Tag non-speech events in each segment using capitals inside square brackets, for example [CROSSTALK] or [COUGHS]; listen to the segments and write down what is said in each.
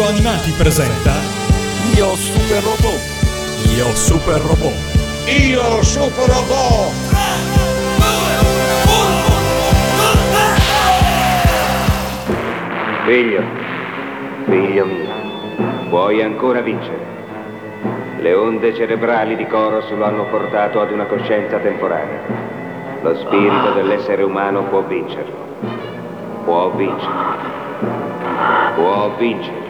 Radio Animati presenta Io Super Robot. Io Super Robot. Io Super Robot. Figlio, figlio mio, puoi ancora vincere. Le onde cerebrali di Coros lo hanno portato ad una coscienza temporanea. Lo spirito dell'essere umano può vincerlo. Può vincere. Può vincere.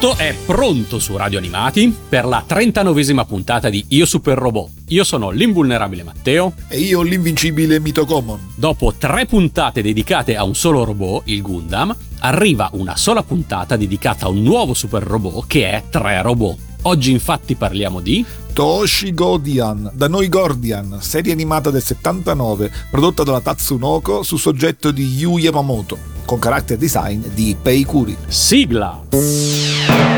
Tutto è pronto su Radio Animati per la 39esima puntata di Io Super Robot. Io sono l'invulnerabile Matteo. E io l'invincibile Mitocomon. Dopo tre puntate dedicate a un solo robot, il Gundam, arriva una sola puntata dedicata a un nuovo super robot che è Tre Robot. Oggi infatti parliamo di... Toshi Godian, da noi Gordian, serie animata del 79, prodotta dalla Tatsunoko su soggetto di Yu Yamamoto, con character design di Pei Kuri. Sigla!「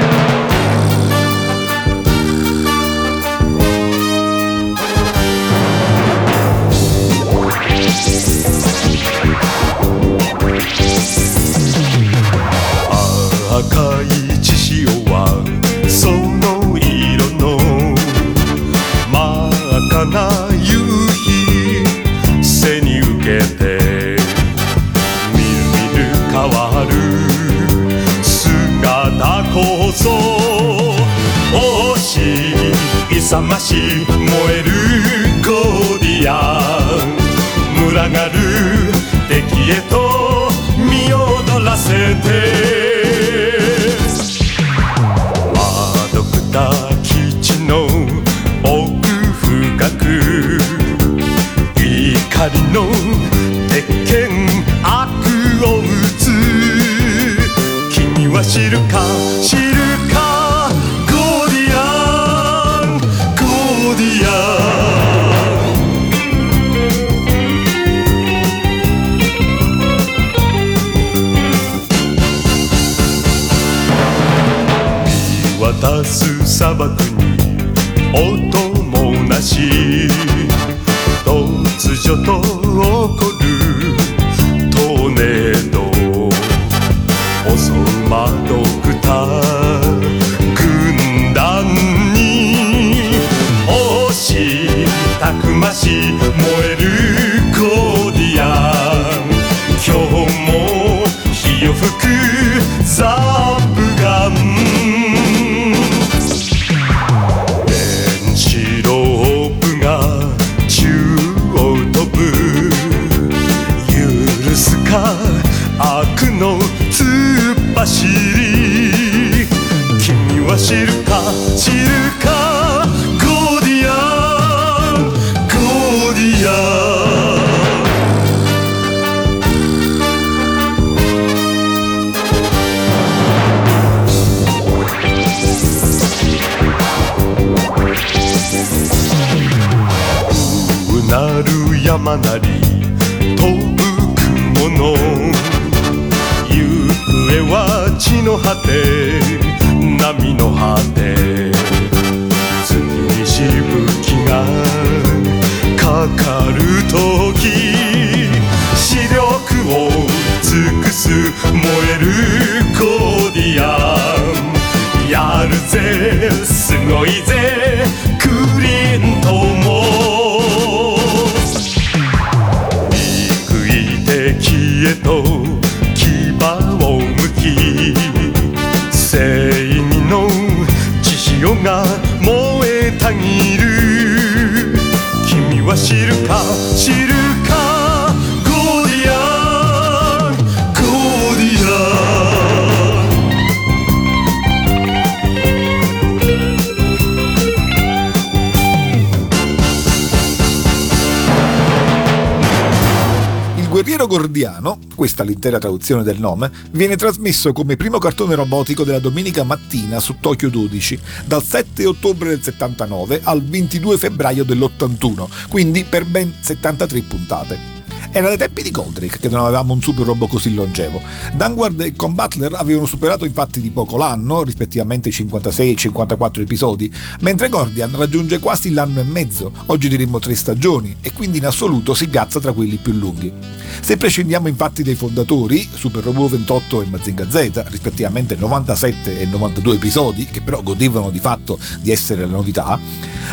l'intera traduzione del nome, viene trasmesso come primo cartone robotico della domenica mattina su Tokyo 12, dal 7 ottobre del 79 al 22 febbraio dell'81, quindi per ben 73 puntate. Era dai tempi di Goldrick che non avevamo un super robot così longevo. Danward e Con Butler avevano superato infatti di poco l'anno, rispettivamente 56 e 54 episodi, mentre Gordian raggiunge quasi l'anno e mezzo, oggi diremmo tre stagioni, e quindi in assoluto si piazza tra quelli più lunghi. Se prescindiamo infatti dai fondatori, Super Robot 28 e Mazinga Z, rispettivamente 97 e 92 episodi, che però godevano di fatto di essere la novità,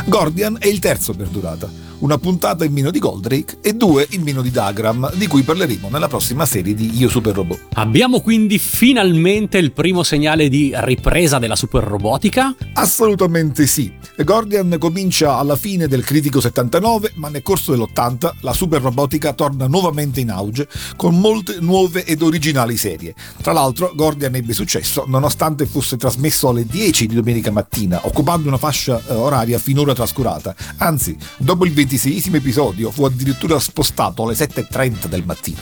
Gordian è il terzo per durata una puntata in meno di Goldrake e due in meno di Dagram, di cui parleremo nella prossima serie di Io Super Robot. Abbiamo quindi finalmente il primo segnale di ripresa della super robotica? Assolutamente sì. Gordian comincia alla fine del critico 79, ma nel corso dell'80 la super robotica torna nuovamente in auge con molte nuove ed originali serie. Tra l'altro Gordian ebbe successo nonostante fosse trasmesso alle 10 di domenica mattina, occupando una fascia eh, oraria finora trascurata. Anzi, dopo il 26 episodio fu addirittura spostato alle 7.30 del mattino.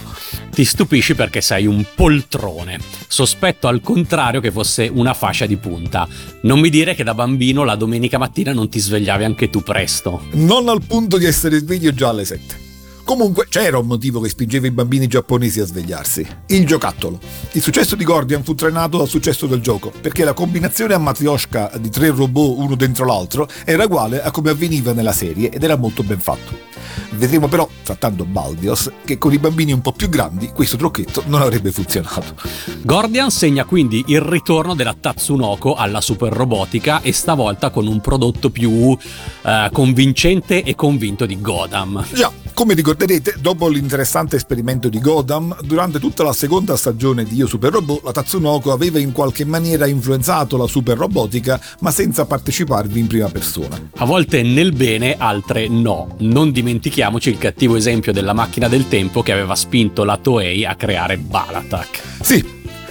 Ti stupisci perché sei un poltrone. Sospetto al contrario che fosse una fascia di punta. Non mi dire che da bambino la domenica mattina non ti svegliavi anche tu presto. Non al punto di essere sveglio già alle 7. Comunque c'era un motivo che spingeva i bambini giapponesi a svegliarsi. Il giocattolo. Il successo di Gordian fu trainato dal successo del gioco, perché la combinazione a matrioshka di tre robot uno dentro l'altro era uguale a come avveniva nella serie ed era molto ben fatto. Vedremo però, trattando Baldios, che con i bambini un po' più grandi questo trucchetto non avrebbe funzionato. Gordian segna quindi il ritorno della Tatsunoko alla super robotica e stavolta con un prodotto più eh, convincente e convinto di Godam. Già, come ricorderete, dopo l'interessante esperimento di Godam, durante tutta la seconda stagione di Io Super Robot, la Tatsunoko aveva in qualche maniera influenzato la super robotica, ma senza parteciparvi in prima persona. A volte nel bene, altre no. Non dimentichiamoci il cattivo esempio della macchina del tempo che aveva spinto la Toei a creare Balatak. Sì,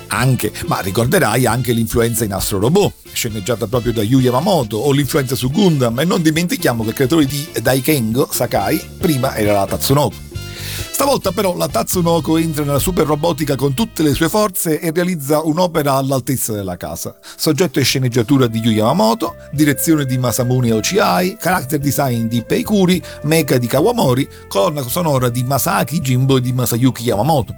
anche, ma ricorderai anche l'influenza in Astro Robot, sceneggiata proprio da Yu Yamamoto, o l'influenza su Gundam, e non dimentichiamo che il creatore di Daikengo, Sakai, prima era la Tatsunoko. Stavolta però la Tatsunoko entra nella super robotica con tutte le sue forze e realizza un'opera all'altezza della casa. Soggetto e sceneggiatura di Yu Yamamoto, direzione di Masamune Ochiai, character design di Peikuri, mecha di Kawamori, colonna sonora di Masaki Jimbo e di Masayuki Yamamoto.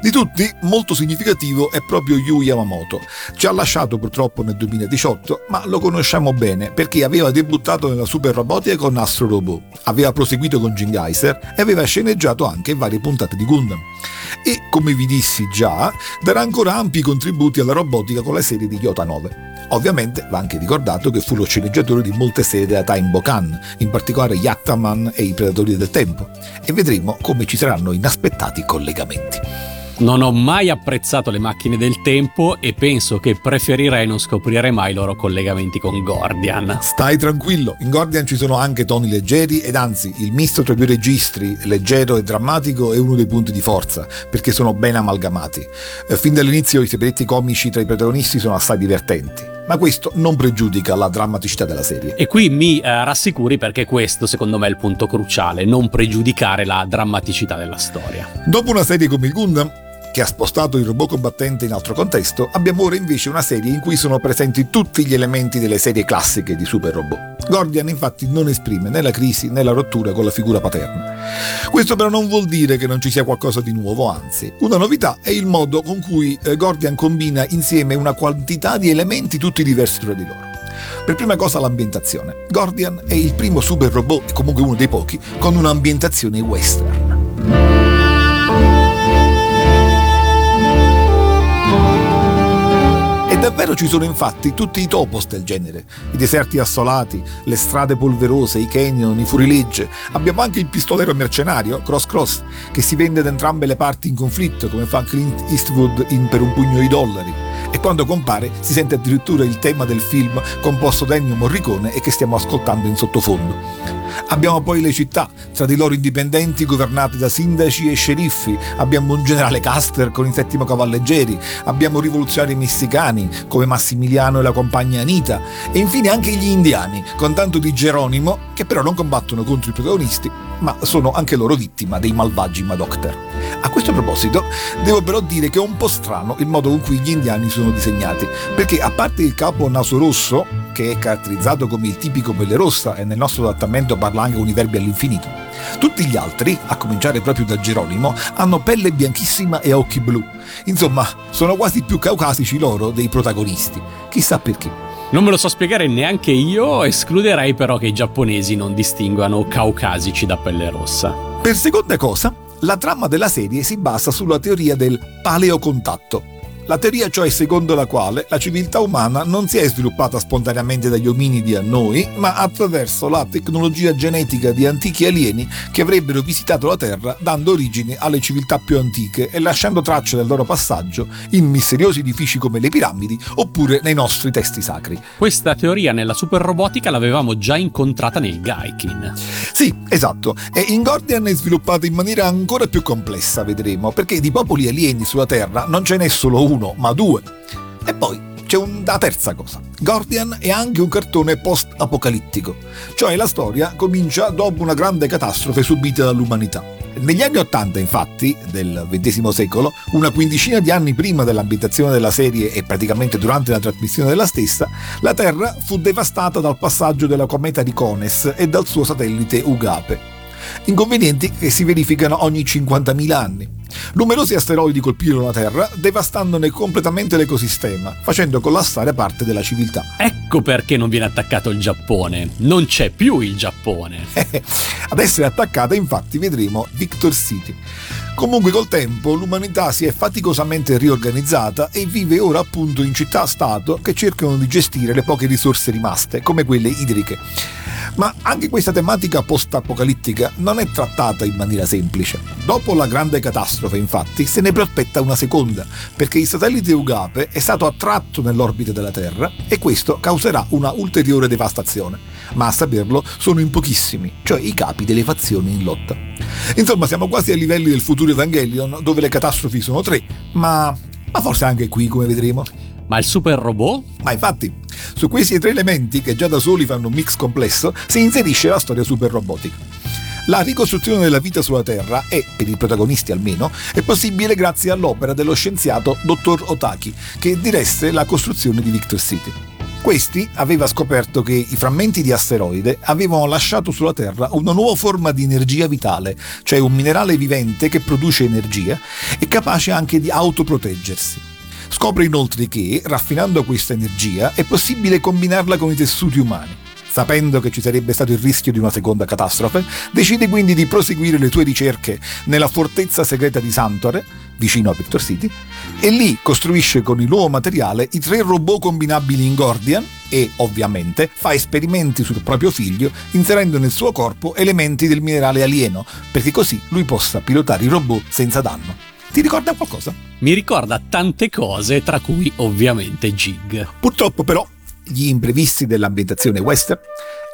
Di tutti, molto significativo è proprio Yu Yamamoto. Ci ha lasciato purtroppo nel 2018, ma lo conosciamo bene perché aveva debuttato nella super robotica con Astro Robot, aveva proseguito con Jim Geyser e aveva sceneggiato anche varie puntate di Gundam. E, come vi dissi già, darà ancora ampi contributi alla robotica con la serie di Yota 9. Ovviamente va anche ricordato che fu lo sceneggiatore di molte serie della Time Bokan, in particolare Yattaman e i Predatori del Tempo, e vedremo come ci saranno inaspettati collegamenti. Non ho mai apprezzato le macchine del tempo e penso che preferirei non scoprire mai i loro collegamenti con Gordian. Stai tranquillo, in Gordian ci sono anche toni leggeri ed anzi il misto tra i due registri, leggero e drammatico, è uno dei punti di forza, perché sono ben amalgamati. Eh, fin dall'inizio i separati comici tra i protagonisti sono assai divertenti ma questo non pregiudica la drammaticità della serie. E qui mi eh, rassicuri perché questo secondo me è il punto cruciale, non pregiudicare la drammaticità della storia. Dopo una serie come il Gundam, che ha spostato il robot combattente in altro contesto, abbiamo ora invece una serie in cui sono presenti tutti gli elementi delle serie classiche di super robot. Gordian infatti non esprime né la crisi né la rottura con la figura paterna. Questo però non vuol dire che non ci sia qualcosa di nuovo, anzi, una novità è il modo con cui eh, Gordian combina insieme una quantità di elementi tutti diversi tra di loro. Per prima cosa l'ambientazione. Gordian è il primo super robot, e comunque uno dei pochi, con un'ambientazione western. Davvero ci sono infatti tutti i topos del genere, i deserti assolati, le strade polverose, i canyon, i fuorilegge. Abbiamo anche il pistolero mercenario, Cross Cross, che si vende da entrambe le parti in conflitto, come fa Clint Eastwood in Per un pugno di dollari. E quando compare si sente addirittura il tema del film composto da Ennio Morricone e che stiamo ascoltando in sottofondo. Abbiamo poi le città, tra di loro indipendenti governate da sindaci e sceriffi, abbiamo un generale Custer con i settimo cavalleggeri, abbiamo rivoluzionari messicani come Massimiliano e la compagna Anita e infine anche gli indiani con tanto di Geronimo che però non combattono contro i protagonisti ma sono anche loro vittima dei malvagi Madocter. A questo proposito, devo però dire che è un po' strano il modo con cui gli indiani sono disegnati, perché a parte il capo naso rosso, che è caratterizzato come il tipico pelle rossa e nel nostro adattamento parla anche con i verbi all'infinito, tutti gli altri, a cominciare proprio da Geronimo, hanno pelle bianchissima e occhi blu. Insomma, sono quasi più caucasici loro dei protagonisti. Chissà perché. Non me lo so spiegare neanche io, escluderei però che i giapponesi non distinguano caucasici da pelle rossa. Per seconda cosa, la trama della serie si basa sulla teoria del paleocontatto, la teoria cioè secondo la quale la civiltà umana non si è sviluppata spontaneamente dagli ominidi a noi, ma attraverso la tecnologia genetica di antichi alieni che avrebbero visitato la Terra dando origine alle civiltà più antiche e lasciando tracce del loro passaggio in misteriosi edifici come le piramidi oppure nei nostri testi sacri. Questa teoria nella super robotica l'avevamo già incontrata nel Gaikin. Sì, esatto, e in Gordian è sviluppata in maniera ancora più complessa, vedremo, perché di popoli alieni sulla Terra non ce n'è solo uno uno, ma due. E poi c'è una terza cosa. Gordian è anche un cartone post-apocalittico, cioè la storia comincia dopo una grande catastrofe subita dall'umanità. Negli anni Ottanta, infatti, del XX secolo, una quindicina di anni prima dell'ambientazione della serie e praticamente durante la trasmissione della stessa, la Terra fu devastata dal passaggio della cometa di Cones e dal suo satellite Ugape. Inconvenienti che si verificano ogni 50.000 anni. Numerosi asteroidi colpirono la Terra, devastandone completamente l'ecosistema, facendo collassare parte della civiltà. Ecco perché non viene attaccato il Giappone. Non c'è più il Giappone. [LAUGHS] Ad essere attaccata, infatti, vedremo Victor City. Comunque col tempo l'umanità si è faticosamente riorganizzata e vive ora appunto in città-stato che cercano di gestire le poche risorse rimaste, come quelle idriche. Ma anche questa tematica post-apocalittica non è trattata in maniera semplice. Dopo la grande catastrofe, infatti, se ne prospetta una seconda, perché il satellite Ugape è stato attratto nell'orbita della Terra e questo causerà una ulteriore devastazione. Ma a saperlo sono in pochissimi, cioè i capi delle fazioni in lotta. Insomma, siamo quasi ai livelli del futuro Evangelion, dove le catastrofi sono tre, ma, ma forse anche qui, come vedremo. Ma il super robot? Ma infatti, su questi tre elementi, che già da soli fanno un mix complesso, si inserisce la storia super robotica. La ricostruzione della vita sulla Terra è, per i protagonisti almeno, è possibile grazie all'opera dello scienziato Dr. Otaki, che diresse la costruzione di Victor City. Questi aveva scoperto che i frammenti di asteroide avevano lasciato sulla Terra una nuova forma di energia vitale, cioè un minerale vivente che produce energia e capace anche di autoproteggersi. Scopre inoltre che, raffinando questa energia, è possibile combinarla con i tessuti umani. Sapendo che ci sarebbe stato il rischio di una seconda catastrofe, decide quindi di proseguire le sue ricerche nella fortezza segreta di Santore, vicino a Victor City, e lì costruisce con il nuovo materiale i tre robot combinabili in Gordian e, ovviamente, fa esperimenti sul proprio figlio inserendo nel suo corpo elementi del minerale alieno, perché così lui possa pilotare i robot senza danno. Ti ricorda qualcosa? Mi ricorda tante cose, tra cui ovviamente Jig. Purtroppo però, gli imprevisti dell'ambientazione western,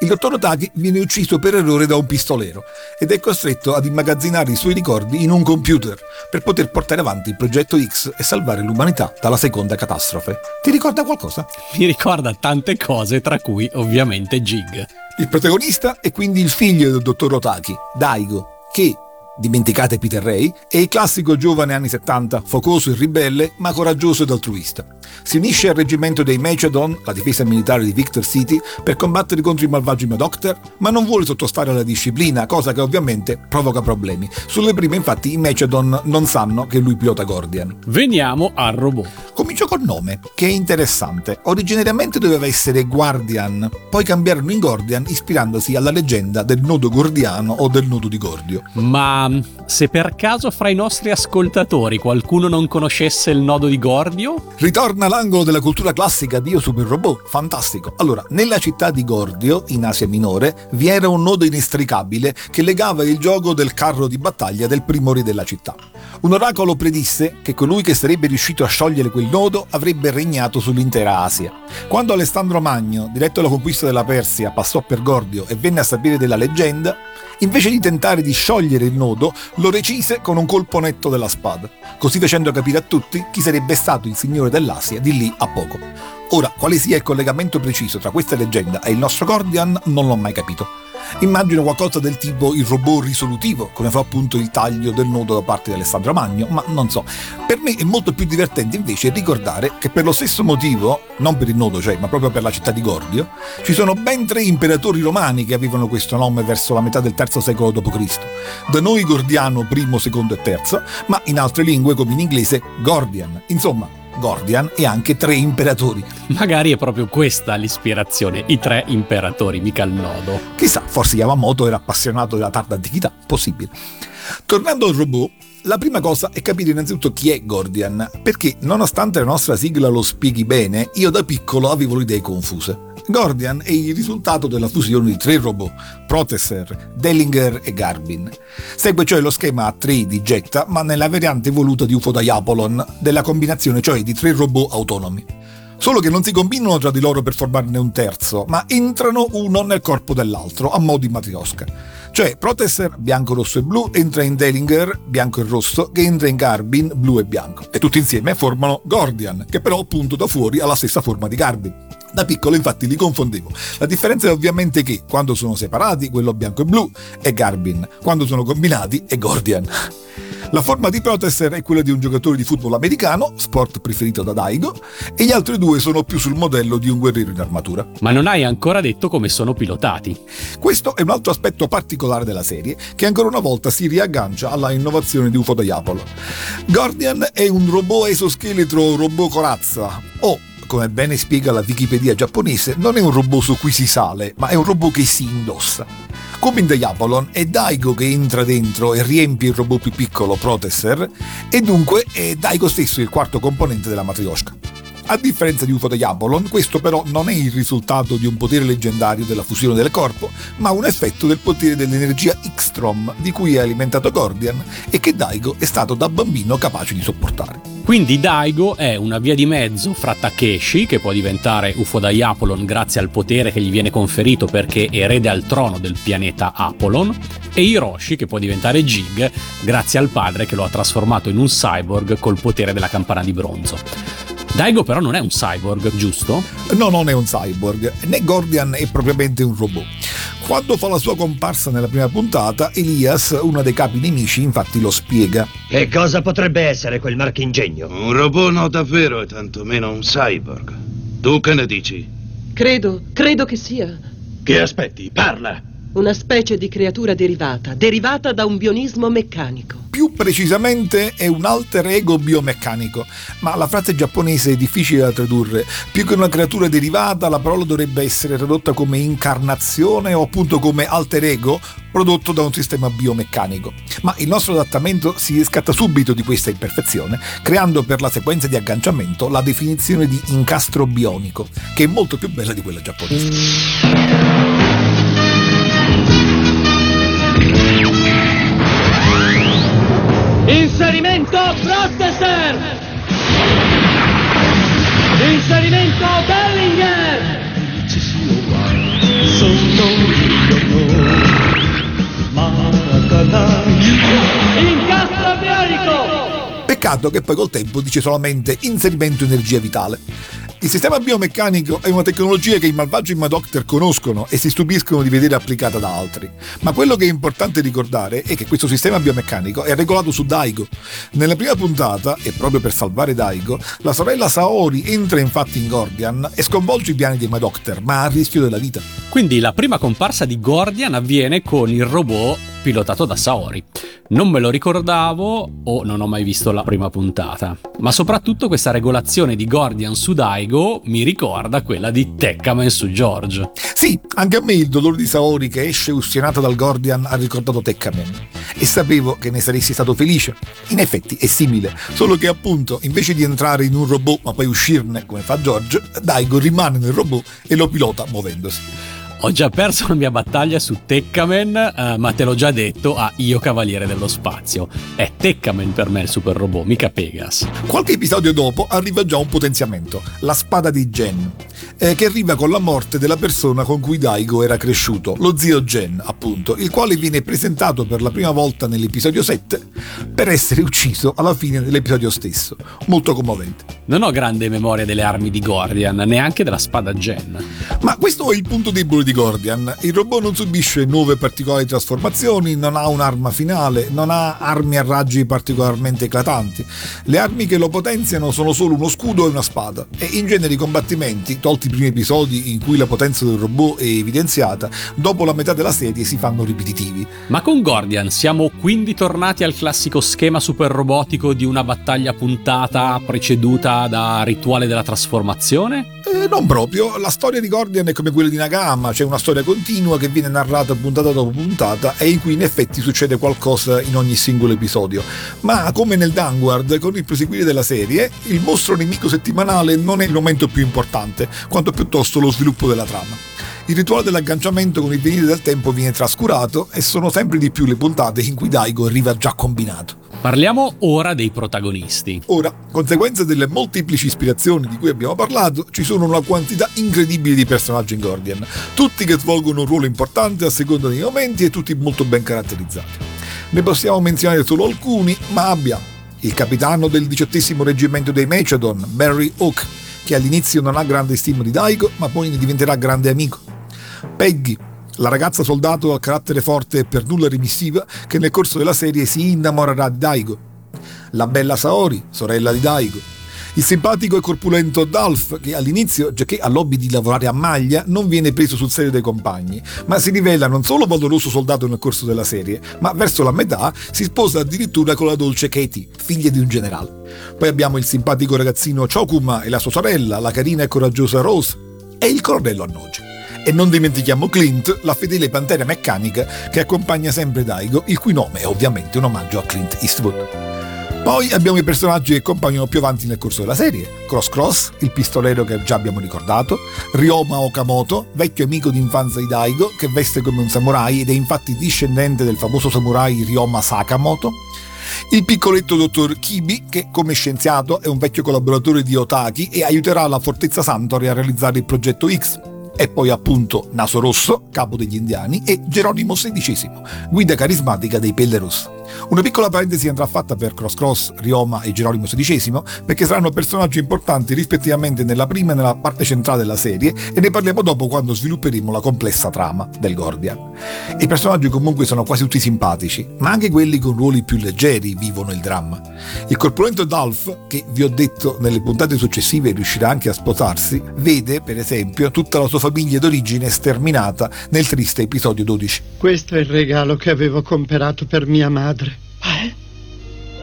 il dottor Otaki viene ucciso per errore da un pistolero ed è costretto ad immagazzinare i suoi ricordi in un computer per poter portare avanti il progetto X e salvare l'umanità dalla seconda catastrofe. Ti ricorda qualcosa? Mi ricorda tante cose, tra cui ovviamente Jig. Il protagonista è quindi il figlio del dottor Otaki, Daigo, che dimenticate Peter Ray, è il classico giovane anni 70, focoso e ribelle, ma coraggioso ed altruista. Si unisce al reggimento dei Machadon, la difesa militare di Victor City, per combattere contro i malvagi Madocter, ma non vuole sottostare alla disciplina, cosa che ovviamente provoca problemi. Sulle prime infatti i Machadon non sanno che lui pilota Gordian. Veniamo al robot. Comincio col nome, che è interessante. Originariamente doveva essere Guardian, poi cambiarono in Gordian ispirandosi alla leggenda del nodo gordiano o del nodo di Gordio. Ma se per caso fra i nostri ascoltatori qualcuno non conoscesse il nodo di Gordio? Ritorna l'angolo della cultura classica Dio Super Robot, fantastico. Allora, nella città di Gordio, in Asia Minore, vi era un nodo inestricabile che legava il gioco del carro di battaglia del primo re della città. Un oracolo predisse che colui che sarebbe riuscito a sciogliere quel nodo avrebbe regnato sull'intera Asia. Quando Alessandro Magno, diretto alla conquista della Persia, passò per Gordio e venne a sapere della leggenda, invece di tentare di sciogliere il nodo, lo recise con un colpo netto della spada, così facendo capire a tutti chi sarebbe stato il signore dell'Asia di lì a poco. Ora, quale sia il collegamento preciso tra questa leggenda e il nostro Gordian non l'ho mai capito. Immagino qualcosa del tipo il robot risolutivo, come fa appunto il taglio del nodo da parte di Alessandro Magno, ma non so. Per me è molto più divertente invece ricordare che per lo stesso motivo, non per il nodo cioè, ma proprio per la città di Gordio, ci sono ben tre imperatori romani che avevano questo nome verso la metà del III secolo d.C. Da noi Gordiano primo, secondo e terzo, ma in altre lingue come in inglese Gordian. Insomma, Gordian e anche tre imperatori. Magari è proprio questa l'ispirazione, i tre imperatori, mica il nodo. Chissà, forse Yamamoto era appassionato della tarda antichità, possibile. Tornando al robot, la prima cosa è capire innanzitutto chi è Gordian, perché nonostante la nostra sigla lo spieghi bene, io da piccolo avevo le idee confuse. Gordian è il risultato della fusione di tre robot, Protesser, Dellinger e Garbin. Segue cioè lo schema a 3 di Jetta, ma nella variante voluta di UFO Diapolon, della combinazione cioè di tre robot autonomi. Solo che non si combinano tra di loro per formarne un terzo, ma entrano uno nel corpo dell'altro, a mo' di matriosca. Cioè Protesser bianco, rosso e blu entra in Dellinger bianco e rosso che entra in Garbin blu e bianco. E tutti insieme formano Gordian, che però appunto da fuori ha la stessa forma di Garbin. Da piccolo infatti li confondevo. La differenza è ovviamente che quando sono separati quello bianco e blu è Garbin, quando sono combinati è Gordian. La forma di Protester è quella di un giocatore di football americano, sport preferito da Daigo, e gli altri due sono più sul modello di un guerriero in armatura. Ma non hai ancora detto come sono pilotati. Questo è un altro aspetto particolare della serie, che ancora una volta si riaggancia alla innovazione di UFO Diapolo. Gordian è un robot esoscheletro robot corazza, o come ben spiega la Wikipedia giapponese, non è un robot su cui si sale, ma è un robot che si indossa. Come in Diabolon è Daigo che entra dentro e riempie il robot più piccolo Protesser e dunque è Daigo stesso il quarto componente della Matryoshka. A differenza di UFO Diabolon, questo però non è il risultato di un potere leggendario della fusione del corpo, ma un effetto del potere dell'energia X-Trom di cui è alimentato Gordian e che Daigo è stato da bambino capace di sopportare. Quindi Daigo è una via di mezzo fra Takeshi, che può diventare UFO Diapolon grazie al potere che gli viene conferito perché erede al trono del pianeta Apolon, e Hiroshi, che può diventare Jig grazie al padre che lo ha trasformato in un cyborg col potere della campana di bronzo. Daigo però non è un cyborg, giusto? No, non è un cyborg, né Gordian è propriamente un robot. Quando fa la sua comparsa nella prima puntata, Elias, uno dei capi nemici, infatti lo spiega. Che cosa potrebbe essere quel marchingegno? Un robot no davvero e tantomeno un cyborg. Tu che ne dici? Credo, credo che sia Che aspetti? Parla! Una specie di creatura derivata, derivata da un bionismo meccanico. Più precisamente è un alter ego biomeccanico, ma la frase giapponese è difficile da tradurre. Più che una creatura derivata, la parola dovrebbe essere tradotta come incarnazione o appunto come alter ego prodotto da un sistema biomeccanico. Ma il nostro adattamento si riscatta subito di questa imperfezione, creando per la sequenza di agganciamento la definizione di incastro bionico, che è molto più bella di quella giapponese. Protester! Inserimento Bellinger! Incastro bionico! Peccato che poi col tempo dice solamente inserimento energia vitale. Il sistema biomeccanico è una tecnologia che i malvagi Madoctor conoscono e si stupiscono di vedere applicata da altri. Ma quello che è importante ricordare è che questo sistema biomeccanico è regolato su Daigo. Nella prima puntata, e proprio per salvare Daigo, la sorella Saori entra infatti in Gordian e sconvolge i piani dei Madoctor, ma a rischio della vita. Quindi la prima comparsa di Gordian avviene con il robot pilotato da Saori. Non me lo ricordavo o non ho mai visto la prima puntata. Ma soprattutto questa regolazione di Gordian su Daigo mi ricorda quella di Tekkaman su George. Sì, anche a me il dolore di Saori che esce ustionata dal Gordian ha ricordato Tekkaman. E sapevo che ne saresti stato felice. In effetti è simile, solo che appunto invece di entrare in un robot ma poi uscirne come fa George, Daigo rimane nel robot e lo pilota muovendosi. Ho già perso la mia battaglia su Tekkamen, eh, ma te l'ho già detto a Io Cavaliere dello Spazio. È Tekkamen per me il super robot, mica Pegas. Qualche episodio dopo arriva già un potenziamento, la spada di Gen, eh, che arriva con la morte della persona con cui Daigo era cresciuto, lo zio Gen, appunto, il quale viene presentato per la prima volta nell'episodio 7 per essere ucciso alla fine dell'episodio stesso. Molto commovente. Non ho grande memoria delle armi di Gordian, neanche della spada Gen. Ma questo è il punto debole di Gordian. Il robot non subisce nuove particolari trasformazioni, non ha un'arma finale, non ha armi a raggi particolarmente eclatanti. Le armi che lo potenziano sono solo uno scudo e una spada. E in genere i combattimenti, tolti i primi episodi in cui la potenza del robot è evidenziata, dopo la metà della serie si fanno ripetitivi. Ma con Gordian siamo quindi tornati al classico schema super robotico di una battaglia puntata preceduta da rituale della trasformazione? Eh, non proprio, la storia di Gordian è come quella di Nagama, c'è una storia continua che viene narrata puntata dopo puntata e in cui in effetti succede qualcosa in ogni singolo episodio. Ma come nel Downward, con il proseguire della serie, il mostro nemico settimanale non è il momento più importante, quanto piuttosto lo sviluppo della trama. Il rituale dell'agganciamento con il venire del tempo viene trascurato e sono sempre di più le puntate in cui Daigo arriva già combinato. Parliamo ora dei protagonisti. Ora, conseguenza delle molteplici ispirazioni di cui abbiamo parlato, ci sono una quantità incredibile di personaggi in Gordian, tutti che svolgono un ruolo importante a seconda dei momenti e tutti molto ben caratterizzati. Ne possiamo menzionare solo alcuni, ma abbiamo il capitano del diciottesimo reggimento dei Machadon, Barry Oak, che all'inizio non ha grande stima di Daigo, ma poi ne diventerà grande amico. Peggy, la ragazza soldato a carattere forte e per nulla rimissiva che nel corso della serie si innamorerà di Daigo. La bella Saori, sorella di Daigo. Il simpatico e corpulento Dolph, che all'inizio, già che ha l'hobby di lavorare a maglia, non viene preso sul serio dai compagni, ma si rivela non solo valoroso soldato nel corso della serie, ma verso la metà si sposa addirittura con la dolce Katie, figlia di un generale. Poi abbiamo il simpatico ragazzino Chokuma e la sua sorella, la carina e coraggiosa Rose, e il colonnello Annoge. E non dimentichiamo Clint, la fedele pantera meccanica che accompagna sempre Daigo, il cui nome è ovviamente un omaggio a Clint Eastwood. Poi abbiamo i personaggi che compaiono più avanti nel corso della serie. Cross Cross, il pistolero che già abbiamo ricordato, Ryoma Okamoto, vecchio amico d'infanzia di Daigo, che veste come un samurai ed è infatti discendente del famoso samurai Ryoma Sakamoto, il piccoletto dottor Kibi, che come scienziato è un vecchio collaboratore di Otaki e aiuterà la Fortezza Santori a realizzare il progetto X, e poi appunto Naso Rosso, capo degli indiani, e Geronimo XVI, guida carismatica dei Pelle Rosse. Una piccola parentesi andrà fatta per Cross Cross, Rioma e Geronimo XVI, perché saranno personaggi importanti rispettivamente nella prima e nella parte centrale della serie e ne parliamo dopo quando svilupperemo la complessa trama del Gordian. I personaggi comunque sono quasi tutti simpatici, ma anche quelli con ruoli più leggeri vivono il dramma. Il corpulento Dolph, che vi ho detto nelle puntate successive riuscirà anche a sposarsi, vede per esempio tutta la sua famiglia d'origine sterminata nel triste episodio 12. Questo è il regalo che avevo comperato per mia madre.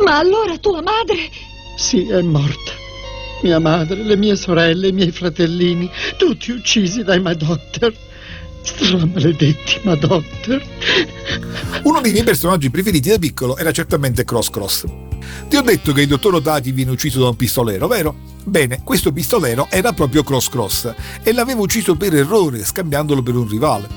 Ma allora tua madre... Sì, è morta. Mia madre, le mie sorelle, i miei fratellini, tutti uccisi dai Madoctor. Stramaledetti Madoctor. Uno dei miei personaggi preferiti da piccolo era certamente Cross Cross. Ti ho detto che il dottor Otaki viene ucciso da un pistolero, vero? Bene, questo pistolero era proprio Cross Cross e l'aveva ucciso per errore, scambiandolo per un rivale.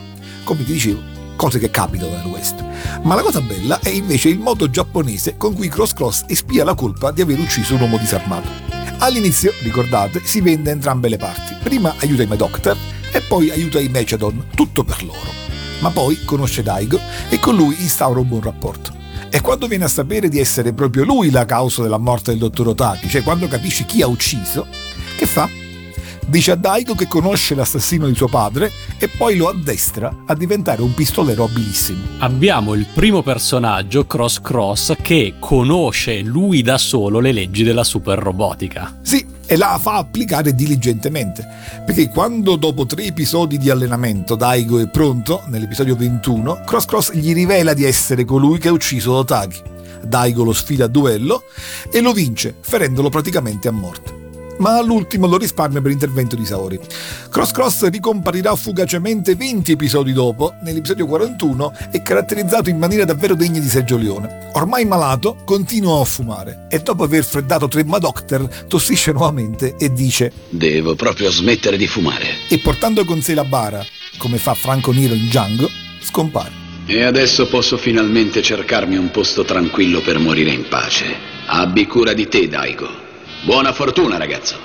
Come ti dicevo, cose che capitano nel West. Ma la cosa bella è invece il modo giapponese con cui Cross Cross espia la colpa di aver ucciso un uomo disarmato. All'inizio, ricordate, si vende entrambe le parti. Prima aiuta i Medoctor e poi aiuta i Mechadon, tutto per loro. Ma poi conosce Daigo e con lui instaura un buon rapporto. E quando viene a sapere di essere proprio lui la causa della morte del dottor Otaki, cioè quando capisce chi ha ucciso, che fa? Dice a Daigo che conosce l'assassino di suo padre e poi lo addestra a diventare un pistolero abilissimo. Abbiamo il primo personaggio, Cross Cross, che conosce lui da solo le leggi della super robotica. Sì, e la fa applicare diligentemente. Perché quando dopo tre episodi di allenamento Daigo è pronto, nell'episodio 21, Cross Cross gli rivela di essere colui che ha ucciso Otaki. Daigo lo sfida a duello e lo vince, ferendolo praticamente a morte ma all'ultimo lo risparmia per intervento di Saori. Cross Cross ricomparirà fugacemente 20 episodi dopo, nell'episodio 41, e caratterizzato in maniera davvero degna di Sergio Leone. Ormai malato, continua a fumare e dopo aver freddato tre Madoctor tossisce nuovamente e dice Devo proprio smettere di fumare. E portando con sé la bara come fa Franco Nero in Django, scompare. E adesso posso finalmente cercarmi un posto tranquillo per morire in pace. Abbi cura di te, Daigo. Buona fortuna, ragazzo.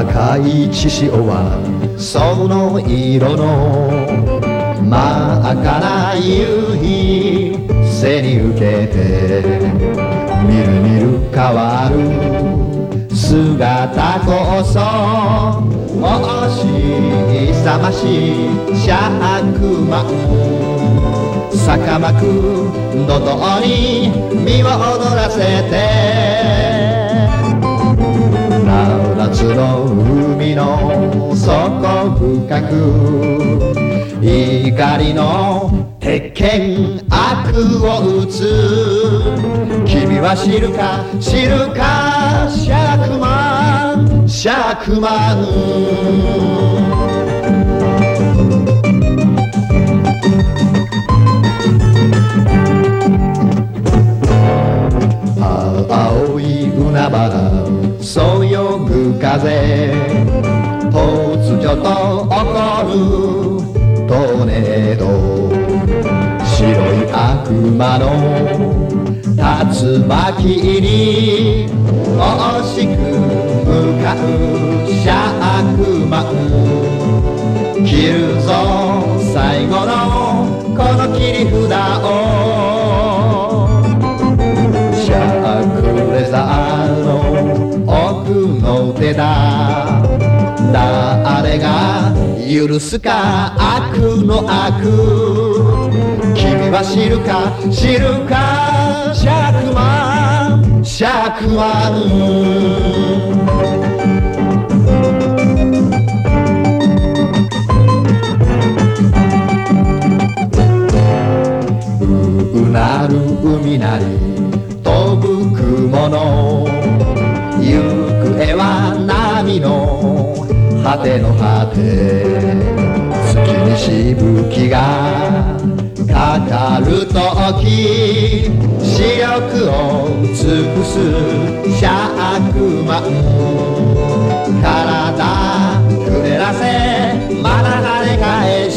赤い血潮はその色の真っ赤な夕日背に受けてみるみる変わる姿こそもし勇ましいシャークマン坂くの涛に身を踊らせて。真夏の海の底深く。怒りの鉄拳悪を打つ。君は知るか知るか釈万釈万。青い海原そよぐ風。悪魔の竜巻に惜しく向かう釈万切るぞ最後のこの切り札を。シャークレザーの奥の手だ。誰が許すか悪の悪。君は知るか？知るか？釈万釈万うなる海なり飛ぶ雲の行方は波の果ての果て。月にしぶきがかかるとき視力を尽くす釈万体くねらせまだ跳ね返し。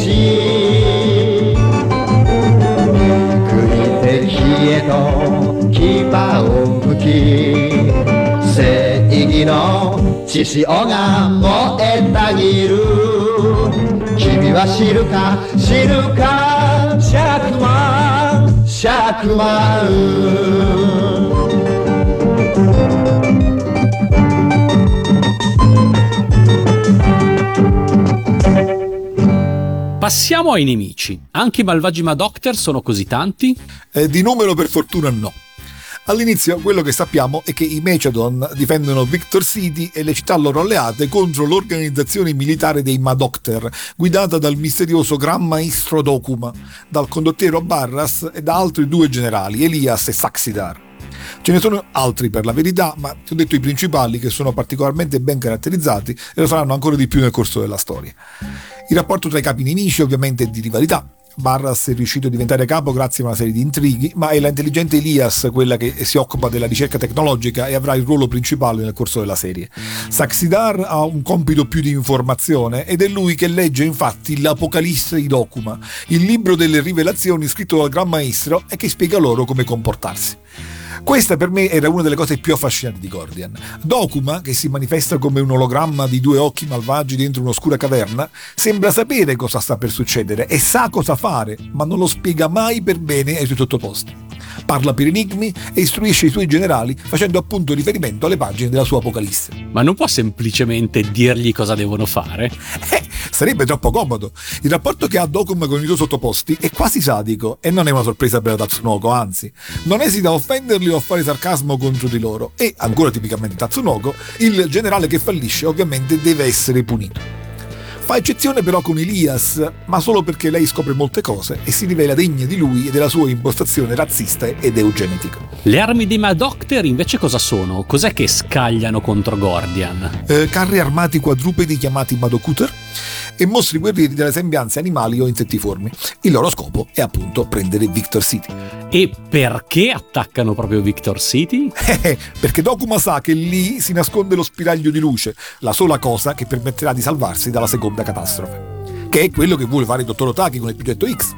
敵へと牙を向き正義の血潮が燃えたぎる。君は知るか知るか。Chacman. Passiamo ai nemici. Anche i malvagi Madokter sono così tanti? Eh, di numero per fortuna no. All'inizio quello che sappiamo è che i Mechadon difendono Victor City e le città loro alleate contro l'organizzazione militare dei Madocter, guidata dal misterioso Gran Maestro Dokuma, dal condottiero Barras e da altri due generali, Elias e Saxidar. Ce ne sono altri per la verità, ma ti ho detto i principali che sono particolarmente ben caratterizzati e lo saranno ancora di più nel corso della storia. Il rapporto tra i capi nemici ovviamente è di rivalità. Barras è riuscito a diventare capo grazie a una serie di intrighi, ma è la intelligente Elias quella che si occupa della ricerca tecnologica e avrà il ruolo principale nel corso della serie. Saxidar ha un compito più di informazione ed è lui che legge infatti l'Apocalisse di Dokuma, il libro delle rivelazioni scritto dal Gran Maestro e che spiega loro come comportarsi. Questa per me era una delle cose più affascinanti di Gordian. Dokuma, che si manifesta come un ologramma di due occhi malvagi dentro un'oscura caverna, sembra sapere cosa sta per succedere e sa cosa fare, ma non lo spiega mai per bene ai suoi sottoposti. Parla per enigmi e istruisce i suoi generali facendo appunto riferimento alle pagine della sua Apocalisse. Ma non può semplicemente dirgli cosa devono fare? Eh, sarebbe troppo comodo. Il rapporto che ha Dokuma con i suoi sottoposti è quasi sadico e non è una sorpresa per la Tatsunoko, anzi, non esita a offenderli o a fare sarcasmo contro di loro e, ancora tipicamente Tatsunoko, il generale che fallisce ovviamente deve essere punito. Fa eccezione però con Elias, ma solo perché lei scopre molte cose e si rivela degna di lui e della sua impostazione razzista ed eugenetica. Le armi dei Madocter invece cosa sono? Cos'è che scagliano contro Gordian? Eh, carri armati quadrupedi chiamati Madokuter, e mostri guerrieri dalle sembianze animali o insettiformi. Il loro scopo è appunto prendere Victor City. E perché attaccano proprio Victor City? [LAUGHS] Perché Dokuma sa che lì si nasconde lo spiraglio di luce, la sola cosa che permetterà di salvarsi dalla seconda catastrofe, che è quello che vuole fare il dottor Otaki con il progetto X.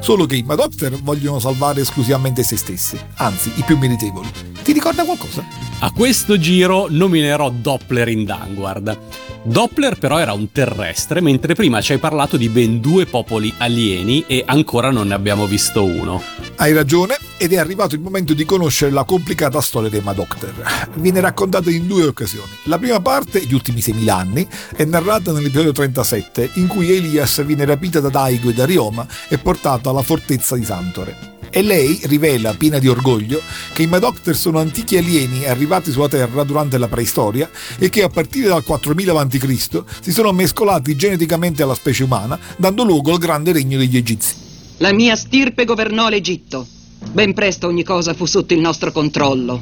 Solo che i Madoctor vogliono salvare esclusivamente se stessi, anzi i più meritevoli. Ti ricorda qualcosa? A questo giro nominerò Doppler in Danguard. Doppler però era un terrestre, mentre prima ci hai parlato di ben due popoli alieni e ancora non ne abbiamo visto uno. Hai ragione, ed è arrivato il momento di conoscere la complicata storia dei Madoctor. Viene raccontata in due occasioni. La prima parte, gli ultimi 6.000 anni, è narrata nell'episodio 37, in cui Elias viene rapita da Daigo e da Rioma e portato alla fortezza di Santore. E lei rivela, piena di orgoglio, che i Madoctor sono antichi alieni arrivati sulla Terra durante la preistoria e che a partire dal 4000 a.C. si sono mescolati geneticamente alla specie umana, dando luogo al grande regno degli Egizi. La mia stirpe governò l'Egitto. Ben presto ogni cosa fu sotto il nostro controllo.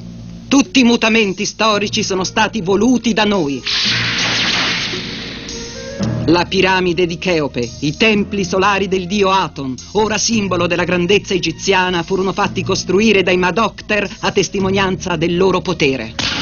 Tutti i mutamenti storici sono stati voluti da noi. La piramide di Cheope, i templi solari del dio Aton, ora simbolo della grandezza egiziana, furono fatti costruire dai Madocter a testimonianza del loro potere.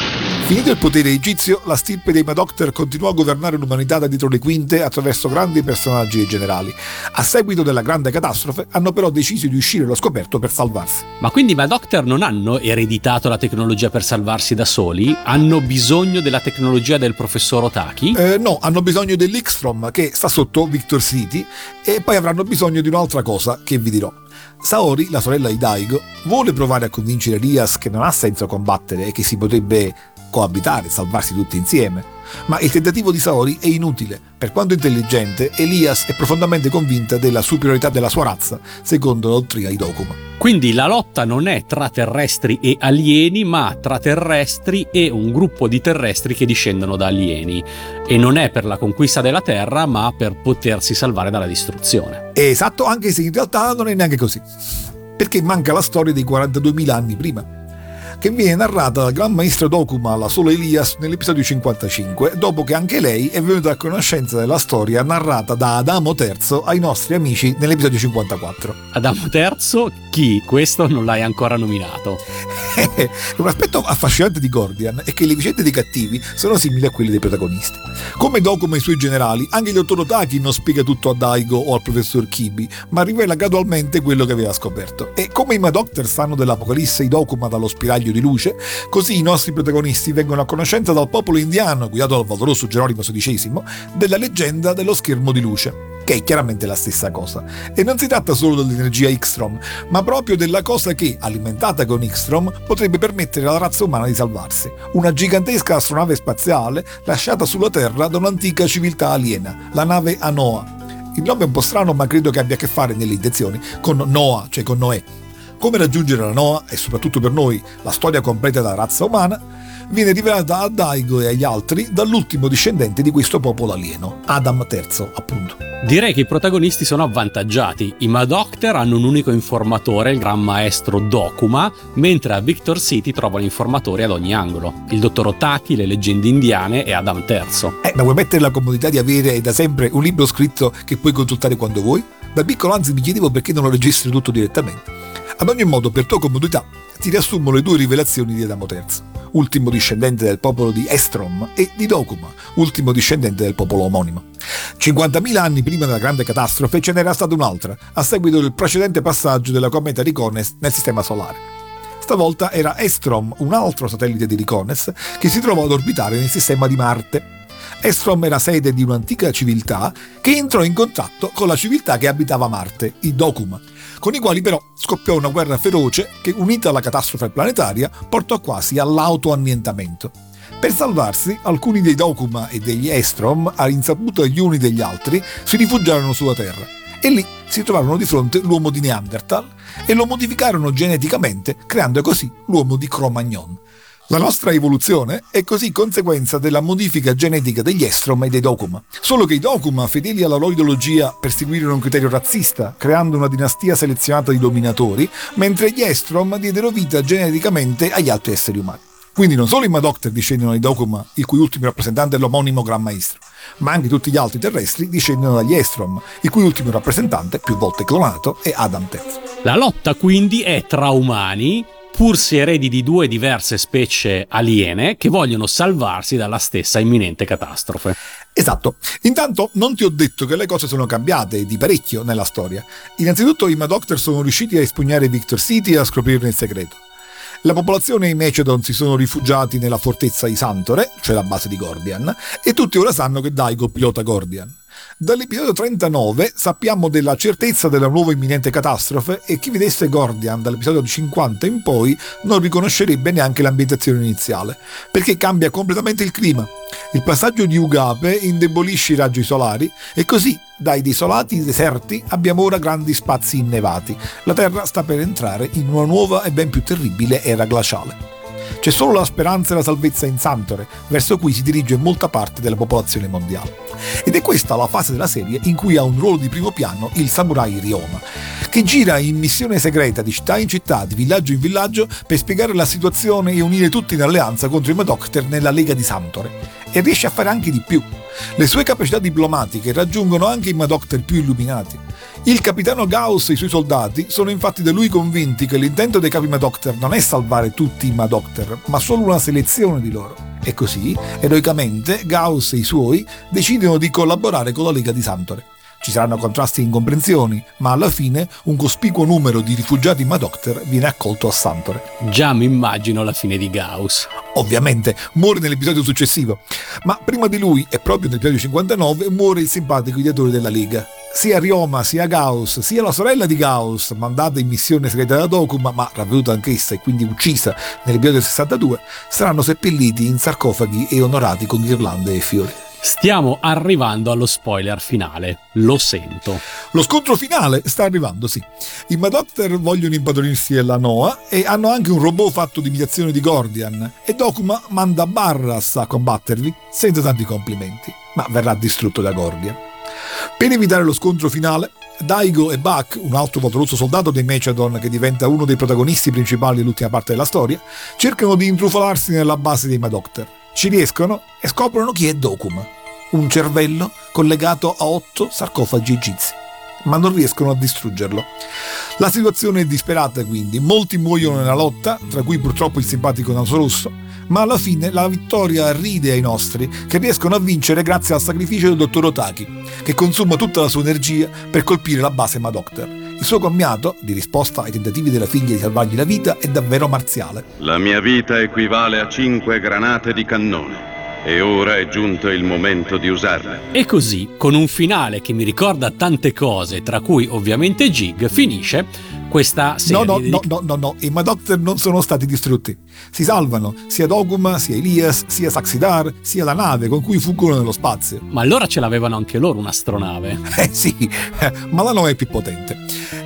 Finito il potere egizio, la stirpe dei Madocter continuò a governare l'umanità da dietro le quinte attraverso grandi personaggi e generali. A seguito della grande catastrofe, hanno però deciso di uscire allo scoperto per salvarsi. Ma quindi i Madocter non hanno ereditato la tecnologia per salvarsi da soli? Hanno bisogno della tecnologia del professor Otaki? Eh, no, hanno bisogno dell'Ixtrom che sta sotto Victor City e poi avranno bisogno di un'altra cosa che vi dirò. Saori, la sorella di Daigo, vuole provare a convincere Rias che non ha senso combattere e che si potrebbe coabitare, salvarsi tutti insieme. Ma il tentativo di Saori è inutile. Per quanto intelligente, Elias è profondamente convinta della superiorità della sua razza, secondo la dottrina di Dokuma. Quindi la lotta non è tra terrestri e alieni, ma tra terrestri e un gruppo di terrestri che discendono da alieni. E non è per la conquista della Terra, ma per potersi salvare dalla distruzione. Esatto, anche se in realtà non è neanche così. Perché manca la storia dei 42.000 anni prima che viene narrata dal gran maestro Dokuma alla sola Elias nell'episodio 55, dopo che anche lei è venuta a conoscenza della storia narrata da Adamo III ai nostri amici nell'episodio 54. Adamo III? Chi? Questo non l'hai ancora nominato. [LAUGHS] Un aspetto affascinante di Gordian è che le vicende dei cattivi sono simili a quelle dei protagonisti. Come Dokuma e i suoi generali, anche il dottor Otaki non spiega tutto a Daigo o al professor Kibi, ma rivela gradualmente quello che aveva scoperto. E come i Madoctor sanno dell'apocalisse di Dokuma dallo spiraglio di luce, così i nostri protagonisti vengono a conoscenza dal popolo indiano, guidato dal valoroso Geronimo XVI, della leggenda dello schermo di luce che è chiaramente la stessa cosa. E non si tratta solo dell'energia X-Strom, ma proprio della cosa che, alimentata con X-Strom, potrebbe permettere alla razza umana di salvarsi. Una gigantesca astronave spaziale lasciata sulla Terra da un'antica civiltà aliena, la nave Anoa. Il nome è un po' strano, ma credo che abbia a che fare nelle intenzioni con Noah, cioè con Noè. Come raggiungere la Noah e soprattutto per noi la storia completa della razza umana viene rivelata a Daigo e agli altri dall'ultimo discendente di questo popolo alieno, Adam III, appunto. Direi che i protagonisti sono avvantaggiati. I Madocter hanno un unico informatore, il gran maestro Dokuma, mentre a Victor City trovano informatori ad ogni angolo. Il dottor Otaki, le leggende indiane e Adam III. Eh, ma vuoi mettere la comodità di avere da sempre un libro scritto che puoi consultare quando vuoi? Da piccolo anzi mi chiedevo perché non lo registri tutto direttamente. Ad ogni modo, per tua comodità, ti riassumo le due rivelazioni di Adamo III, ultimo discendente del popolo di Estrom, e di Dokuma, ultimo discendente del popolo omonimo. 50.000 anni prima della grande catastrofe ce n'era stata un'altra, a seguito del precedente passaggio della cometa Ricones nel sistema solare. Stavolta era Estrom, un altro satellite di Ricones, che si trovò ad orbitare nel sistema di Marte. Estrom era sede di un'antica civiltà che entrò in contatto con la civiltà che abitava Marte, i Dokuma, con i quali però scoppiò una guerra feroce che, unita alla catastrofe planetaria, portò quasi all'autoannientamento. Per salvarsi, alcuni dei Dokuma e degli Estrom, a insaputa gli uni degli altri, si rifugiarono sulla Terra e lì si trovarono di fronte l'uomo di Neanderthal e lo modificarono geneticamente, creando così l'uomo di Cro-Magnon. La nostra evoluzione è così conseguenza della modifica genetica degli Estrom e dei Dokuma. Solo che i Dokuma, fedeli alla loro ideologia, perseguirono un criterio razzista, creando una dinastia selezionata di dominatori, mentre gli Estrom diedero vita geneticamente agli altri esseri umani. Quindi non solo i Madocter discendono dai Dokuma, il cui ultimo rappresentante è l'omonimo Gran Maestro, ma anche tutti gli altri terrestri discendono dagli Estrom, il cui ultimo rappresentante, più volte clonato, è Adam Teth. La lotta quindi è tra umani, pur se eredi di due diverse specie aliene che vogliono salvarsi dalla stessa imminente catastrofe. Esatto. Intanto non ti ho detto che le cose sono cambiate di parecchio nella storia. Innanzitutto i Madoctor sono riusciti a espugnare Victor City e a scoprirne il segreto. La popolazione e i Macedon si sono rifugiati nella fortezza di Santore, cioè la base di Gordian, e tutti ora sanno che Daigo pilota Gordian. Dall'episodio 39 sappiamo della certezza della nuova imminente catastrofe e chi vedesse Gordian dall'episodio 50 in poi non riconoscerebbe neanche l'ambientazione iniziale, perché cambia completamente il clima. Il passaggio di Ugape indebolisce i raggi solari e così dai desolati deserti abbiamo ora grandi spazi innevati. La Terra sta per entrare in una nuova e ben più terribile era glaciale. C'è solo la speranza e la salvezza in Santore, verso cui si dirige molta parte della popolazione mondiale. Ed è questa la fase della serie in cui ha un ruolo di primo piano il samurai Ryoma, che gira in missione segreta di città in città, di villaggio in villaggio, per spiegare la situazione e unire tutti in alleanza contro i Madocter nella Lega di Santore. E riesce a fare anche di più. Le sue capacità diplomatiche raggiungono anche i Madocter più illuminati. Il capitano Gauss e i suoi soldati sono infatti da lui convinti che l'intento dei capi Madocter non è salvare tutti i Madocter, ma solo una selezione di loro. E così, eroicamente, Gauss e i suoi decidono di collaborare con la Lega di Santore. Ci saranno contrasti e incomprensioni, ma alla fine un cospicuo numero di rifugiati Madocter viene accolto a Santore. Già mi immagino la fine di Gauss. Ovviamente muore nell'episodio successivo, ma prima di lui, e proprio nell'episodio 59, muore il simpatico ideatore della Lega. Sia Ryoma, sia Gauss, sia la sorella di Gauss, mandata in missione segreta da Dokuma, ma ravveduta anch'essa e quindi uccisa nell'episodio 62, saranno seppelliti in sarcofagi e onorati con ghirlande e fiori. Stiamo arrivando allo spoiler finale, lo sento. Lo scontro finale sta arrivando, sì. I Madocter vogliono impadronirsi della Noah e hanno anche un robot fatto di imitazione di Gordian e Dokuma manda Barras a combattervi senza tanti complimenti, ma verrà distrutto da Gordian. Per evitare lo scontro finale, Daigo e Buck, un altro valoroso soldato dei Mechadon che diventa uno dei protagonisti principali dell'ultima parte della storia, cercano di intrufolarsi nella base dei Madocter. Ci riescono e scoprono chi è Dokuma, un cervello collegato a otto sarcofagi egizi. Ma non riescono a distruggerlo. La situazione è disperata quindi, molti muoiono nella lotta, tra cui purtroppo il simpatico naso rosso, ma alla fine la vittoria ride ai nostri, che riescono a vincere grazie al sacrificio del dottor Otaki, che consuma tutta la sua energia per colpire la base Madocter. Il suo commiato, di risposta ai tentativi della figlia di salvargli la vita, è davvero marziale. La mia vita equivale a cinque granate di cannone. E ora è giunto il momento di usarle. E così, con un finale che mi ricorda tante cose, tra cui ovviamente Jig, finisce questa serie. No, no, di- no, no, no, no, i Madocter non sono stati distrutti. Si salvano sia Doguma, sia Elias, sia Saxidar, sia la nave con cui fuggono nello spazio. Ma allora ce l'avevano anche loro un'astronave. [LAUGHS] Eh sì, ma la nave è più potente.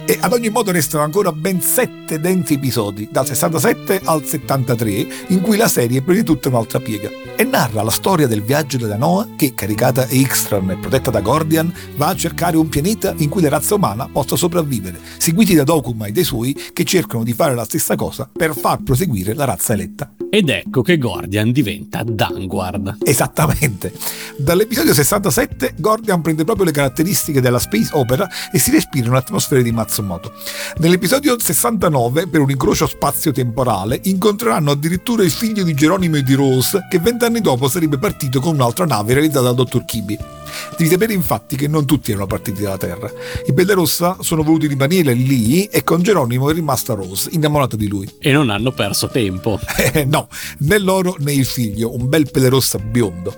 E ad ogni modo restano ancora ben sette denti episodi, dal 67 al 73, in cui la serie prende tutta un'altra piega. E narra la storia del viaggio della Noah che, caricata a Ixtran e protetta da Gordian, va a cercare un pianeta in cui la razza umana possa sopravvivere, seguiti da Dokuma e dei suoi che cercano di fare la stessa cosa per far proseguire la razza eletta. Ed ecco che Gordian diventa Danguard. Esattamente. Dall'episodio 67 Gordian prende proprio le caratteristiche della space opera e si respira un'atmosfera di Matsumoto. Nell'episodio 69, per un incrocio spazio-temporale, incontreranno addirittura il figlio di Geronimo e di Rose, che vent'anni dopo sarebbe partito con un'altra nave realizzata dal dottor Kibi. Devi sapere infatti che non tutti erano partiti dalla Terra. I Bellerossa sono voluti rimanere lì e con Geronimo è rimasta Rose, innamorata di lui. E non hanno perso tempo. [LAUGHS] Eh, no, né loro né il figlio, un bel pelerossa biondo.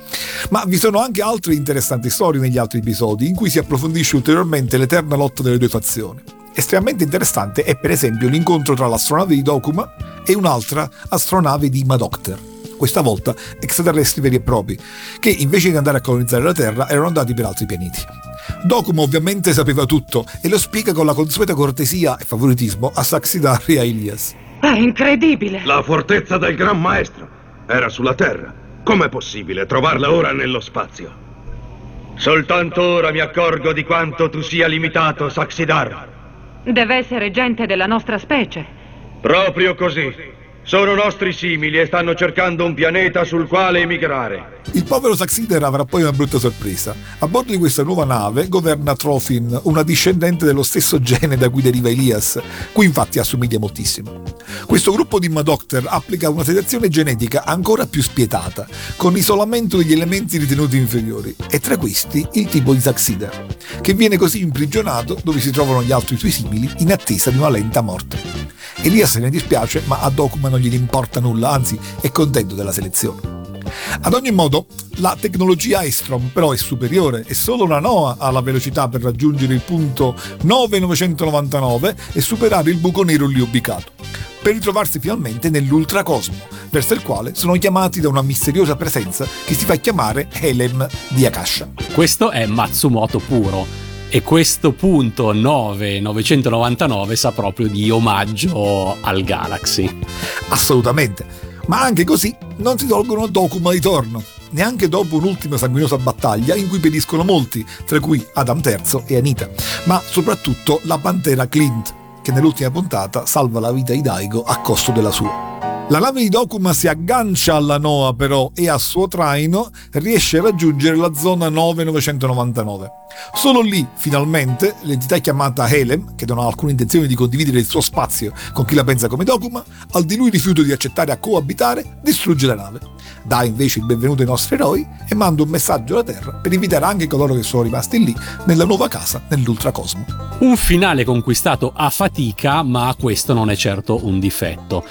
Ma vi sono anche altre interessanti storie negli altri episodi in cui si approfondisce ulteriormente l'eterna lotta delle due fazioni. Estremamente interessante è per esempio l'incontro tra l'astronave di Dokuma e un'altra astronave di Madocter. Questa volta extraterrestri veri e propri, che invece di andare a colonizzare la Terra erano andati per altri pianeti. Dokuma ovviamente sapeva tutto e lo spiega con la consueta cortesia e favoritismo a Saxidar e a Ilias. È incredibile. La fortezza del Gran Maestro era sulla Terra. Com'è possibile trovarla ora nello spazio? Soltanto ora mi accorgo di quanto tu sia limitato, Saxidar. Deve essere gente della nostra specie. Proprio così. Sono nostri simili e stanno cercando un pianeta sul quale emigrare. Il povero Saxider avrà poi una brutta sorpresa. A bordo di questa nuova nave governa Trofin, una discendente dello stesso gene da cui deriva Elias, cui infatti assomiglia moltissimo. Questo gruppo di Madocter applica una selezione genetica ancora più spietata, con isolamento degli elementi ritenuti inferiori, e tra questi il tipo di Saxider, che viene così imprigionato dove si trovano gli altri suoi simili in attesa di una lenta morte. Elias se ne dispiace, ma a Dokuma non gli importa nulla, anzi è contento della selezione. Ad ogni modo, la tecnologia Estrom però è superiore e solo una Noa ha la velocità per raggiungere il punto 9999 e superare il buco nero lì ubicato, per ritrovarsi finalmente nell'ultracosmo, verso il quale sono chiamati da una misteriosa presenza che si fa chiamare Helem di Akasha. Questo è Matsumoto puro. E questo punto 9999 sa proprio di omaggio al Galaxy. Assolutamente. Ma anche così non si tolgono Dokuma di torno, neanche dopo un'ultima sanguinosa battaglia in cui periscono molti, tra cui Adam III e Anita, ma soprattutto la pantera Clint, che nell'ultima puntata salva la vita di Daigo a costo della sua. La nave di Dokuma si aggancia alla Noa però e a suo traino riesce a raggiungere la zona 9999. Solo lì, finalmente, l'entità chiamata Helem, che non ha alcuna intenzione di condividere il suo spazio con chi la pensa come Dokuma, al di lui rifiuto di accettare a coabitare, distrugge la nave. Dà invece il benvenuto ai nostri eroi e manda un messaggio alla Terra per invitare anche coloro che sono rimasti lì nella nuova casa nell'ultracosmo. Un finale conquistato a fatica, ma questo non è certo un difetto.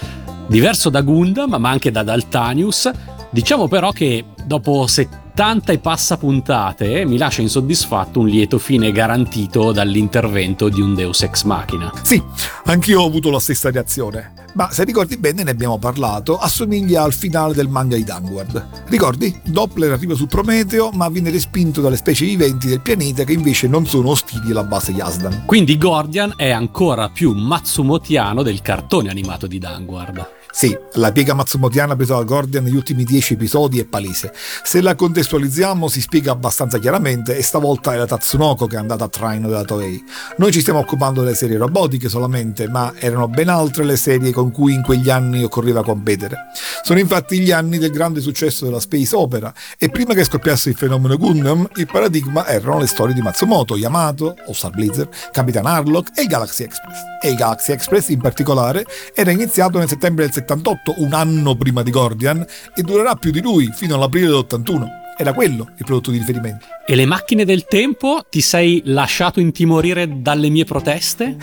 Diverso da Gundam, ma anche da Daltanius, diciamo però che dopo 70 e passa puntate mi lascia insoddisfatto un lieto fine garantito dall'intervento di un Deus ex machina. Sì, anch'io ho avuto la stessa reazione. Ma se ricordi bene, ne abbiamo parlato, assomiglia al finale del manga di Danguard. Ricordi? Doppler arriva su Prometeo, ma viene respinto dalle specie viventi del pianeta che invece non sono ostili alla base Yasdan. Quindi Gordian è ancora più Matsumotiano del cartone animato di Danguard. Sì, la piega matsumotiana presa da Gordian negli ultimi dieci episodi è palese. Se la contestualizziamo si spiega abbastanza chiaramente e stavolta è la Tatsunoko che è andata a traino della Toei. Noi ci stiamo occupando delle serie robotiche solamente, ma erano ben altre le serie con cui in quegli anni occorreva competere. Sono infatti gli anni del grande successo della space opera e prima che scoppiasse il fenomeno Gundam, il paradigma erano le storie di Matsumoto, Yamato, o Star Blizzard, Capitan Harlock e il Galaxy Express. E il Galaxy Express in particolare era iniziato nel settembre del 78, un anno prima di Gordian, e durerà più di lui fino all'aprile dell'81. Era quello il prodotto di riferimento. E le macchine del tempo? Ti sei lasciato intimorire dalle mie proteste?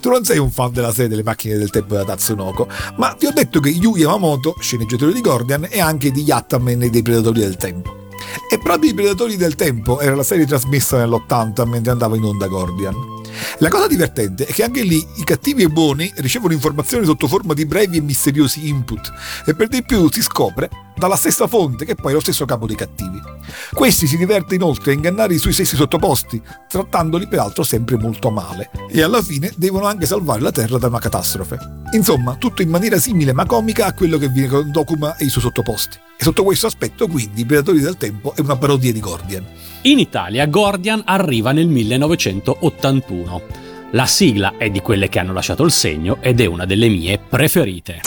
tu non sei un fan della serie delle macchine del tempo della Tatsunoko, ma ti ho detto che Yu Yamamoto, sceneggiatore di Gordian, è anche di Yattaman e dei Predatori del Tempo. E proprio i Predatori del Tempo era la serie trasmessa nell'80 mentre andava in onda Gordian. La cosa divertente è che anche lì i cattivi e buoni ricevono informazioni sotto forma di brevi e misteriosi input e per di più si scopre dalla stessa fonte che poi è lo stesso capo dei cattivi. Questi si diverte inoltre a ingannare i suoi stessi sottoposti, trattandoli peraltro sempre molto male, e alla fine devono anche salvare la Terra da una catastrofe. Insomma, tutto in maniera simile ma comica a quello che viene con Dokuma e i suoi sottoposti. E sotto questo aspetto, quindi, Predatori del Tempo è una parodia di Gordian. In Italia Gordian arriva nel 1981. La sigla è di quelle che hanno lasciato il segno ed è una delle mie preferite.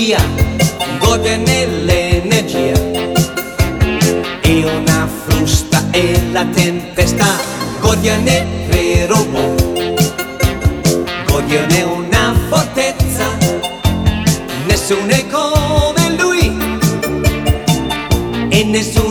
Gordian tempesta e robot Gordian è una fortezza Nessuno è come lui. E nessuno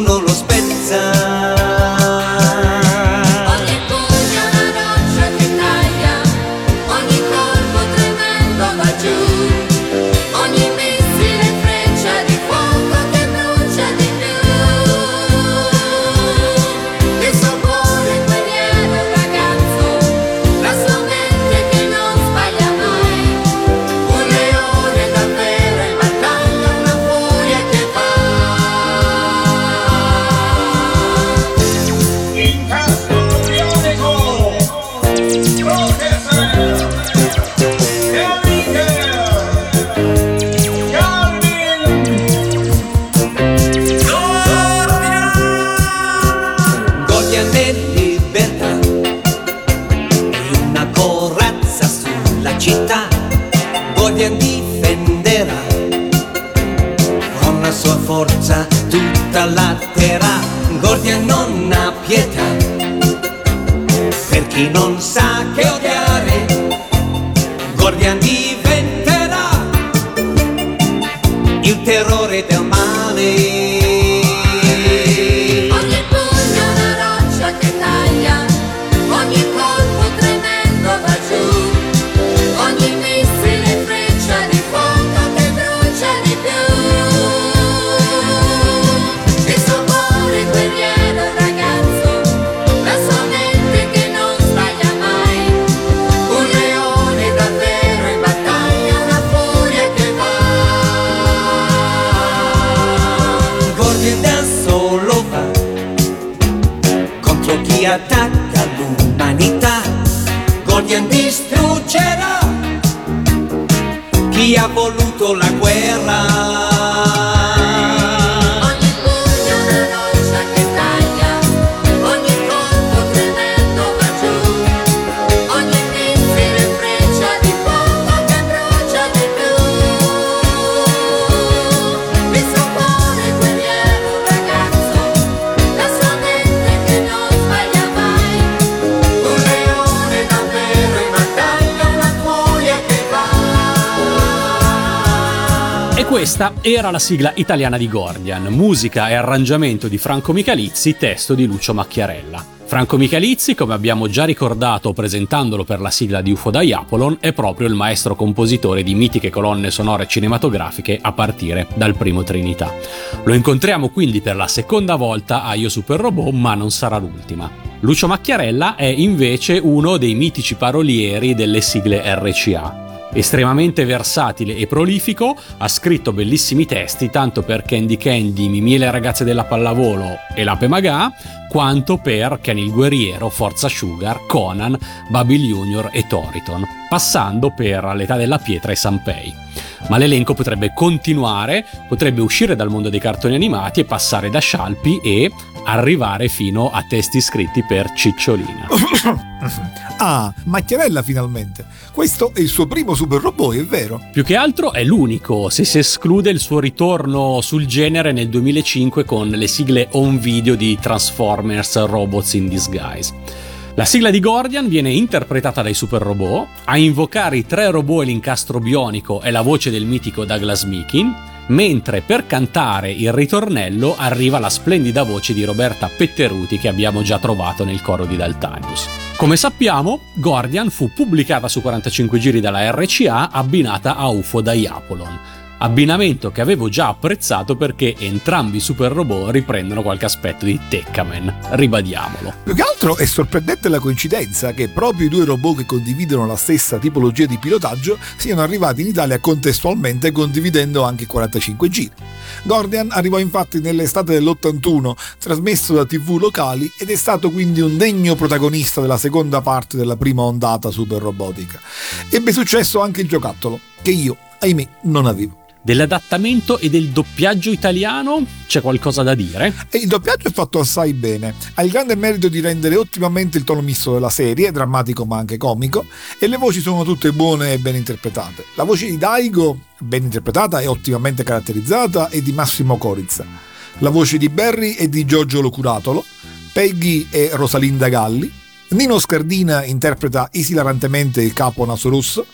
questa era la sigla italiana di Gordian, musica e arrangiamento di Franco Michalizzi, testo di Lucio Macchiarella. Franco Michalizzi, come abbiamo già ricordato presentandolo per la sigla di UFO Diapolon, è proprio il maestro compositore di mitiche colonne sonore cinematografiche a partire dal primo Trinità. Lo incontriamo quindi per la seconda volta a Io Super Robot, ma non sarà l'ultima. Lucio Macchiarella è invece uno dei mitici parolieri delle sigle RCA. Estremamente versatile e prolifico, ha scritto bellissimi testi tanto per Candy Candy, Mimì e le ragazze della pallavolo e l'Ape Magà, quanto per Ken il guerriero, Forza Sugar, Conan, Babil Junior e Toriton, passando per L'età della pietra e Sanpei. Ma l'elenco potrebbe continuare, potrebbe uscire dal mondo dei cartoni animati e passare da Scialpi e arrivare fino a testi scritti per Cicciolina. [COUGHS] [COUGHS] [COUGHS] Ah, Macchiarella finalmente. Questo è il suo primo super robot, è vero? Più che altro è l'unico, se si esclude il suo ritorno sul genere nel 2005 con le sigle home video di Transformers Robots in Disguise. La sigla di Gordian viene interpretata dai super robot, a invocare i tre robot e l'incastro bionico è la voce del mitico Douglas Meekin, mentre per cantare il ritornello arriva la splendida voce di Roberta Petteruti che abbiamo già trovato nel coro di Daltanius. Come sappiamo, Gordian fu pubblicata su 45 giri dalla RCA abbinata a UFO Diapolon, abbinamento che avevo già apprezzato perché entrambi i super robot riprendono qualche aspetto di Tekkaman, ribadiamolo. Più che altro è sorprendente la coincidenza che proprio i due robot che condividono la stessa tipologia di pilotaggio siano arrivati in Italia contestualmente condividendo anche 45 giri. Gordian arrivò infatti nell'estate dell'81, trasmesso da tv locali ed è stato quindi un degno protagonista della seconda parte della prima ondata super robotica. Ebbe successo anche il giocattolo, che io, ahimè, non avevo. Dell'adattamento e del doppiaggio italiano c'è qualcosa da dire? E il doppiaggio è fatto assai bene, ha il grande merito di rendere ottimamente il tono misto della serie, drammatico ma anche comico, e le voci sono tutte buone e ben interpretate. La voce di Daigo, ben interpretata e ottimamente caratterizzata, è di Massimo Corizza. La voce di Barry è di Giorgio Locuratolo, Peggy è Rosalinda Galli, Nino Scardina interpreta esilarantemente il capo Naso Rosso,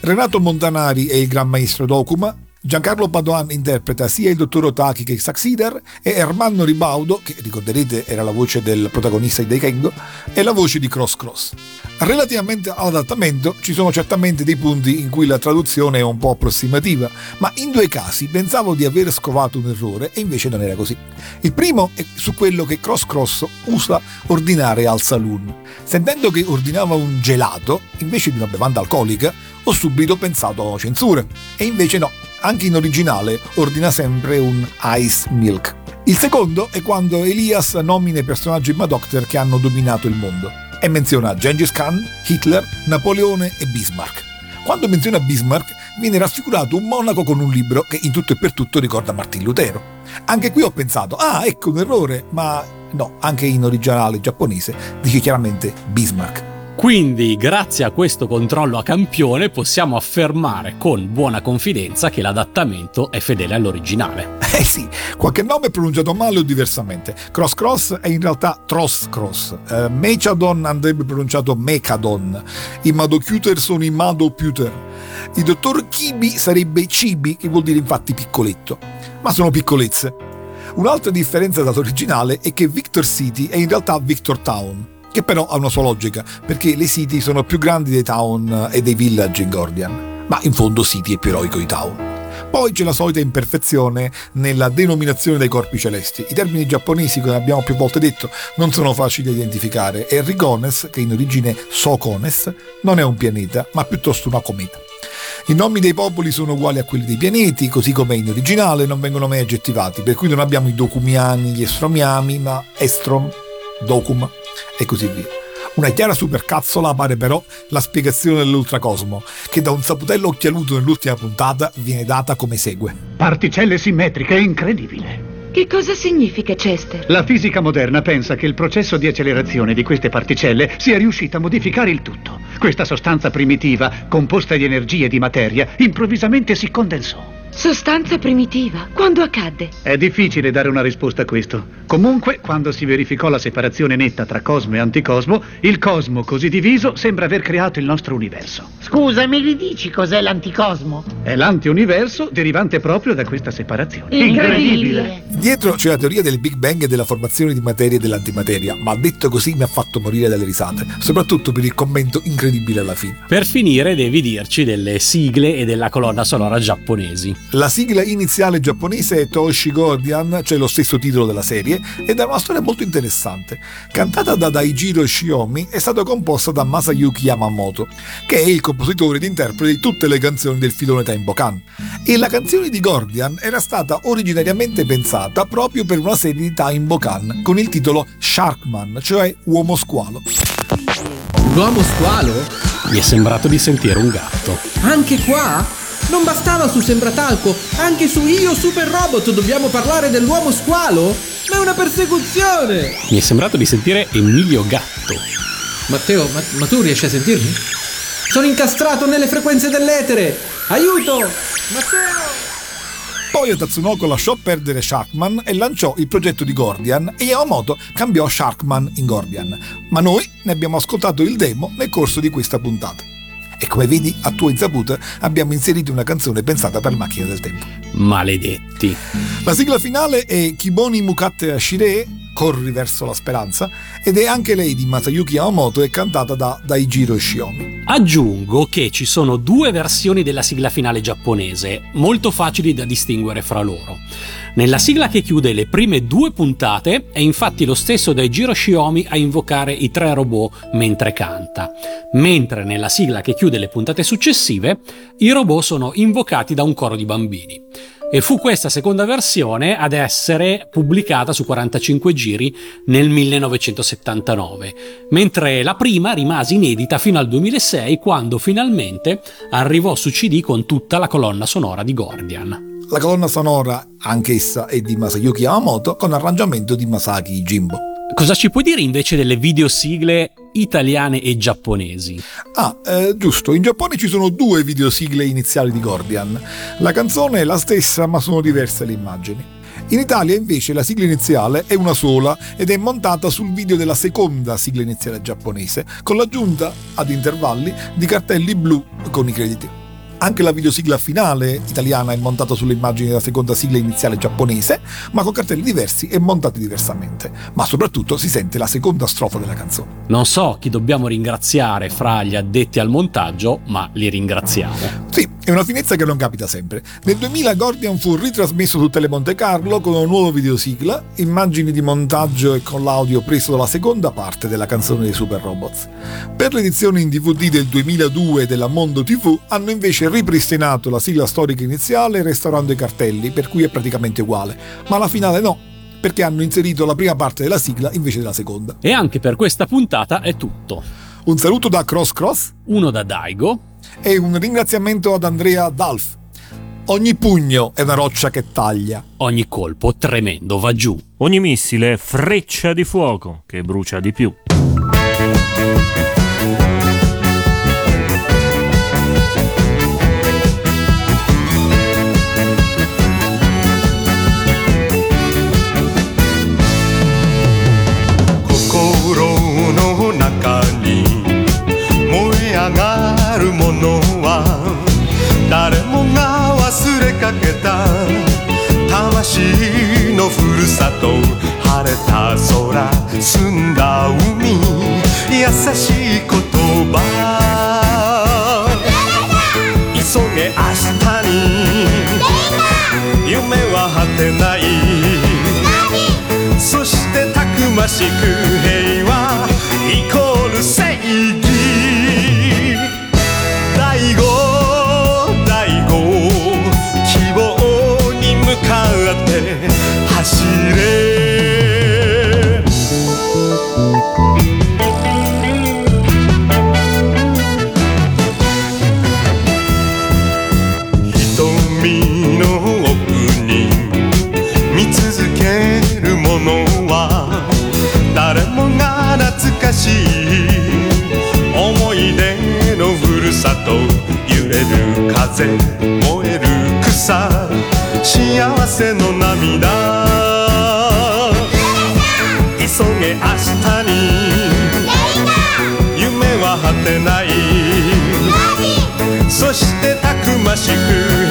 Renato Montanari è il gran maestro Dokuma, Giancarlo Padoan interpreta sia il dottor Otaki che Saxider e Ermanno Ribaudo, che ricorderete era la voce del protagonista di Daikengo, è la voce di Cross Cross. Relativamente all'adattamento ci sono certamente dei punti in cui la traduzione è un po' approssimativa, ma in due casi pensavo di aver scovato un errore e invece non era così. Il primo è su quello che Cross Cross usa ordinare al saloon. Sentendo che ordinava un gelato invece di una bevanda alcolica, ho subito pensato censure. E invece no, anche in originale ordina sempre un ice milk. Il secondo è quando Elias nomina i personaggi Madocter che hanno dominato il mondo e menziona Gengis Khan, Hitler, Napoleone e Bismarck. Quando menziona Bismarck viene raffigurato un monaco con un libro che in tutto e per tutto ricorda Martin Lutero. Anche qui ho pensato, ah ecco un errore, ma no, anche in originale giapponese dice chiaramente Bismarck. Quindi, grazie a questo controllo a campione, possiamo affermare con buona confidenza che l'adattamento è fedele all'originale. [LAUGHS] Eh sì, qualche nome è pronunciato male o diversamente. Cross Cross è in realtà Tross Cross. Eh, Mechadon andrebbe pronunciato Mechadon. I Madocuter sono i Madoputer. Il dottor Kibi sarebbe Cibi, che vuol dire infatti piccoletto. Ma sono piccolezze. Un'altra differenza dall'originale è che Victor City è in realtà Victor Town, che però ha una sua logica, perché le city sono più grandi dei town e dei village in Gordian. Ma in fondo City è più eroico di town. Poi c'è la solita imperfezione nella denominazione dei corpi celesti. I termini giapponesi, come abbiamo più volte detto, non sono facili da identificare e Rigones, che in origine Socones, non è un pianeta, ma piuttosto una cometa. I nomi dei popoli sono uguali a quelli dei pianeti, così come in originale non vengono mai aggettivati, per cui non abbiamo i documiani, gli estromiami, ma estrom, docum e così via. Una chiara supercazzola appare però la spiegazione dell'ultracosmo, che da un saputello occhialuto nell'ultima puntata viene data come segue. Particelle simmetriche, incredibile. Che cosa significa, Chester? La fisica moderna pensa che il processo di accelerazione di queste particelle sia riuscito a modificare il tutto. Questa sostanza primitiva, composta di energia e di materia, improvvisamente si condensò. Sostanza primitiva. Quando accadde? È difficile dare una risposta a questo. Comunque, quando si verificò la separazione netta tra cosmo e anticosmo, il cosmo così diviso sembra aver creato il nostro universo. Scusa, mi ridici cos'è l'anticosmo? È l'antiuniverso derivante proprio da questa separazione. Incredibile. Dietro c'è la teoria del Big Bang e della formazione di materia e dell'antimateria, ma detto così mi ha fatto morire dalle risate, soprattutto per il commento incredibile alla fine. Per finire, devi dirci delle sigle e della colonna sonora giapponesi. La sigla iniziale giapponese è Toshi Gordian, cioè lo stesso titolo della serie, ed è una storia molto interessante. Cantata da Daijiro Shiomi, è stata composta da Masayuki Yamamoto, che è il compositore ed interprete di tutte le canzoni del filone Taimbokan. E la canzone di Gordian era stata originariamente pensata proprio per una serie di Taimbokan con il titolo Sharkman, cioè Uomo Squalo. L'uomo squalo? Mi è sembrato di sentire un gatto. Anche qua? Non bastava su Sembratalco, anche su Io Super Robot dobbiamo parlare dell'uomo squalo? Ma è una persecuzione! Mi è sembrato di sentire Emilio Gatto. Matteo, ma, ma tu riesci a sentirmi? Sono incastrato nelle frequenze dell'etere! Aiuto! Matteo! Poi Tatsunoko lasciò perdere Sharkman e lanciò il progetto di Gordian e Yamamoto cambiò Sharkman in Gordian. Ma noi ne abbiamo ascoltato il demo nel corso di questa puntata. E come vedi, a tua insaputa, abbiamo inserito una canzone pensata per macchina del tempo. Maledetti. La sigla finale è Kiboni Mukatte Ashire, Corri verso la speranza, ed è anche lei di Masayuki Yamamoto e cantata da Daijiro Shiomi. Aggiungo che ci sono due versioni della sigla finale giapponese, molto facili da distinguere fra loro. Nella sigla che chiude le prime due puntate è infatti lo stesso Daijiro Shiomi a invocare i tre robot mentre canta, mentre nella sigla che chiude le puntate successive i robot sono invocati da un coro di bambini. E fu questa seconda versione ad essere pubblicata su 45 giri nel 1979, mentre la prima rimase inedita fino al 2006 quando finalmente arrivò su CD con tutta la colonna sonora di Gordian. La colonna sonora, anch'essa, è di Masayuki Yamamoto con arrangiamento di Masaki Jimbo. Cosa ci puoi dire invece delle videosigle italiane e giapponesi? Ah, eh, giusto, in Giappone ci sono due videosigle iniziali di Gordian. La canzone è la stessa, ma sono diverse le immagini. In Italia invece la sigla iniziale è una sola ed è montata sul video della seconda sigla iniziale giapponese, con l'aggiunta, ad intervalli, di cartelli blu con i crediti. Anche la videosigla finale italiana è montata sulle immagini della seconda sigla iniziale giapponese, ma con cartelli diversi e montati diversamente. Ma soprattutto si sente la seconda strofa della canzone. Non so chi dobbiamo ringraziare fra gli addetti al montaggio, ma li ringraziamo. Sì, è una finezza che non capita sempre. Nel 2000 Gordian fu ritrasmesso su Telemonte Carlo con una nuova videosigla, immagini di montaggio e con l'audio preso dalla seconda parte della canzone dei Super Robots. Per l'edizione in DVD del 2002 della Mondo TV hanno invece ripristinato la sigla storica iniziale restaurando i cartelli, per cui è praticamente uguale, ma la finale no, perché hanno inserito la prima parte della sigla invece della seconda. E anche per questa puntata è tutto. Un saluto da Cross Cross, uno da Daigo e un ringraziamento ad Andrea Dalf. Ogni pugno è una roccia che taglia. Ogni colpo tremendo va giù. Ogni missile è freccia di fuoco che brucia di più. けた魂のふるさと晴れた空澄んだ海優しい言葉。急げ明日に。夢は果てない。そしてたくましく風燃える草幸せの涙。急げ明日に。夢は果てない。そしてたくましく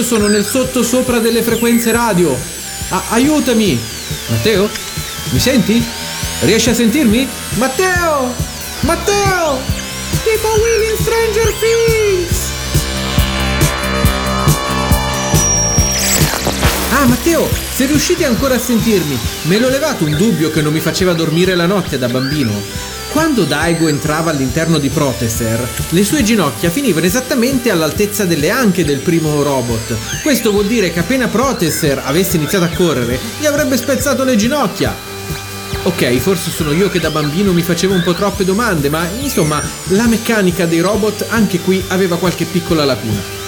io sono nel sottosopra delle frequenze radio. A- aiutami! Matteo? Mi senti? Riesci a sentirmi? Matteo! Matteo! Tipo Willy in Stranger Things! Ah, Matteo, se riuscite ancora a sentirmi, me l'ho levato un dubbio che non mi faceva dormire la notte da bambino. Quando Daigo entrava all'interno di Protester, le sue ginocchia finivano esattamente all'altezza delle anche del primo robot. Questo vuol dire che appena Protester avesse iniziato a correre, gli avrebbe spezzato le ginocchia. Ok, forse sono io che da bambino mi facevo un po' troppe domande, ma insomma, la meccanica dei robot anche qui aveva qualche piccola lacuna.